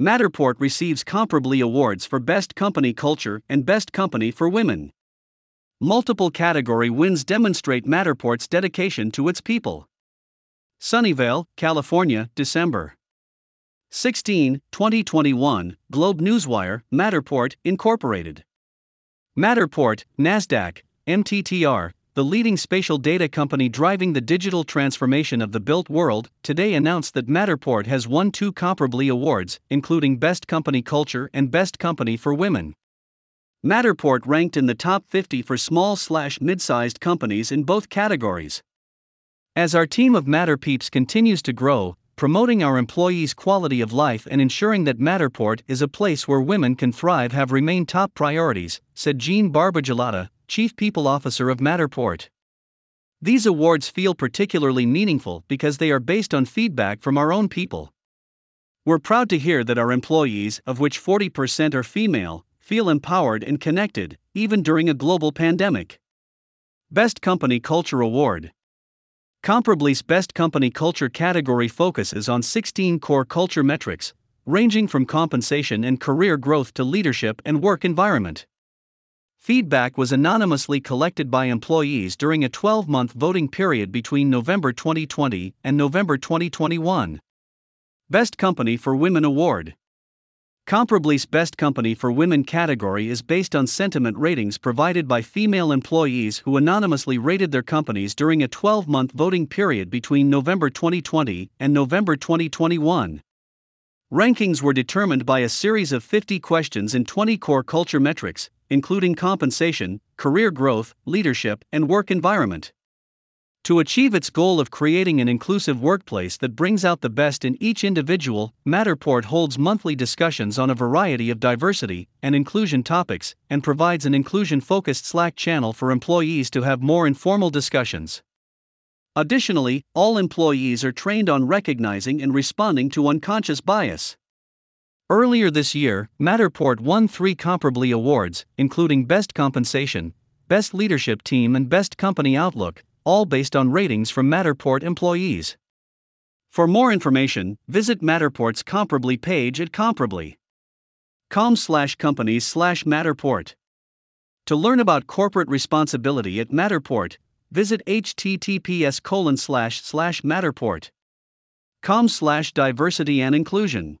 Matterport receives comparably awards for Best Company Culture and Best Company for Women. Multiple category wins demonstrate Matterport's dedication to its people. Sunnyvale, California, December 16, 2021, Globe Newswire, Matterport, Incorporated. Matterport, NASDAQ, MTTR, the leading spatial data company driving the digital transformation of the built world, today announced that Matterport has won two comparably awards, including Best Company Culture and Best Company for Women. Matterport ranked in the top 50 for small slash mid-sized companies in both categories. As our team of Matterpeeps continues to grow, promoting our employees' quality of life and ensuring that Matterport is a place where women can thrive have remained top priorities, said Jean Barbagelata, Chief People Officer of Matterport. These awards feel particularly meaningful because they are based on feedback from our own people. We're proud to hear that our employees, of which 40% are female, feel empowered and connected, even during a global pandemic. Best Company Culture Award Comparably's Best Company Culture category focuses on 16 core culture metrics, ranging from compensation and career growth to leadership and work environment. Feedback was anonymously collected by employees during a 12 month voting period between November 2020 and November 2021. Best Company for Women Award Comparably's Best Company for Women category is based on sentiment ratings provided by female employees who anonymously rated their companies during a 12 month voting period between November 2020 and November 2021. Rankings were determined by a series of 50 questions in 20 core culture metrics, including compensation, career growth, leadership, and work environment. To achieve its goal of creating an inclusive workplace that brings out the best in each individual, Matterport holds monthly discussions on a variety of diversity and inclusion topics and provides an inclusion focused Slack channel for employees to have more informal discussions. Additionally, all employees are trained on recognizing and responding to unconscious bias. Earlier this year, Matterport won three comparably awards, including Best Compensation, Best Leadership Team, and Best Company Outlook, all based on ratings from Matterport employees. For more information, visit Matterport's Comparably page at comparably.com slash companies slash Matterport. To learn about corporate responsibility at Matterport, visit https colon slash slash matterport.com slash diversity and inclusion.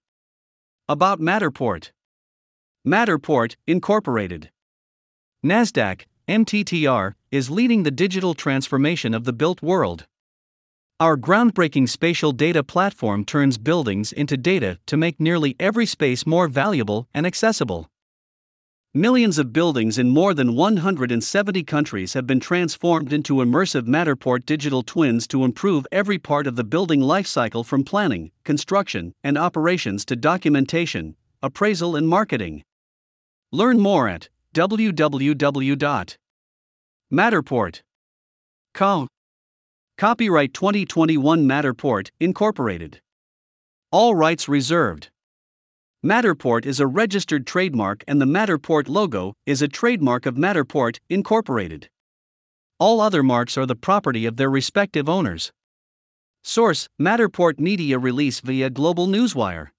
About Matterport. Matterport, Incorporated. NASDAQ, MTTR, is leading the digital transformation of the built world. Our groundbreaking spatial data platform turns buildings into data to make nearly every space more valuable and accessible. Millions of buildings in more than 170 countries have been transformed into immersive Matterport digital twins to improve every part of the building lifecycle from planning, construction, and operations to documentation, appraisal, and marketing. Learn more at www.matterport.com. Copyright 2021 Matterport, Incorporated. All rights reserved. Matterport is a registered trademark and the Matterport logo is a trademark of Matterport, Incorporated. All other marks are the property of their respective owners. Source Matterport Media Release via Global Newswire.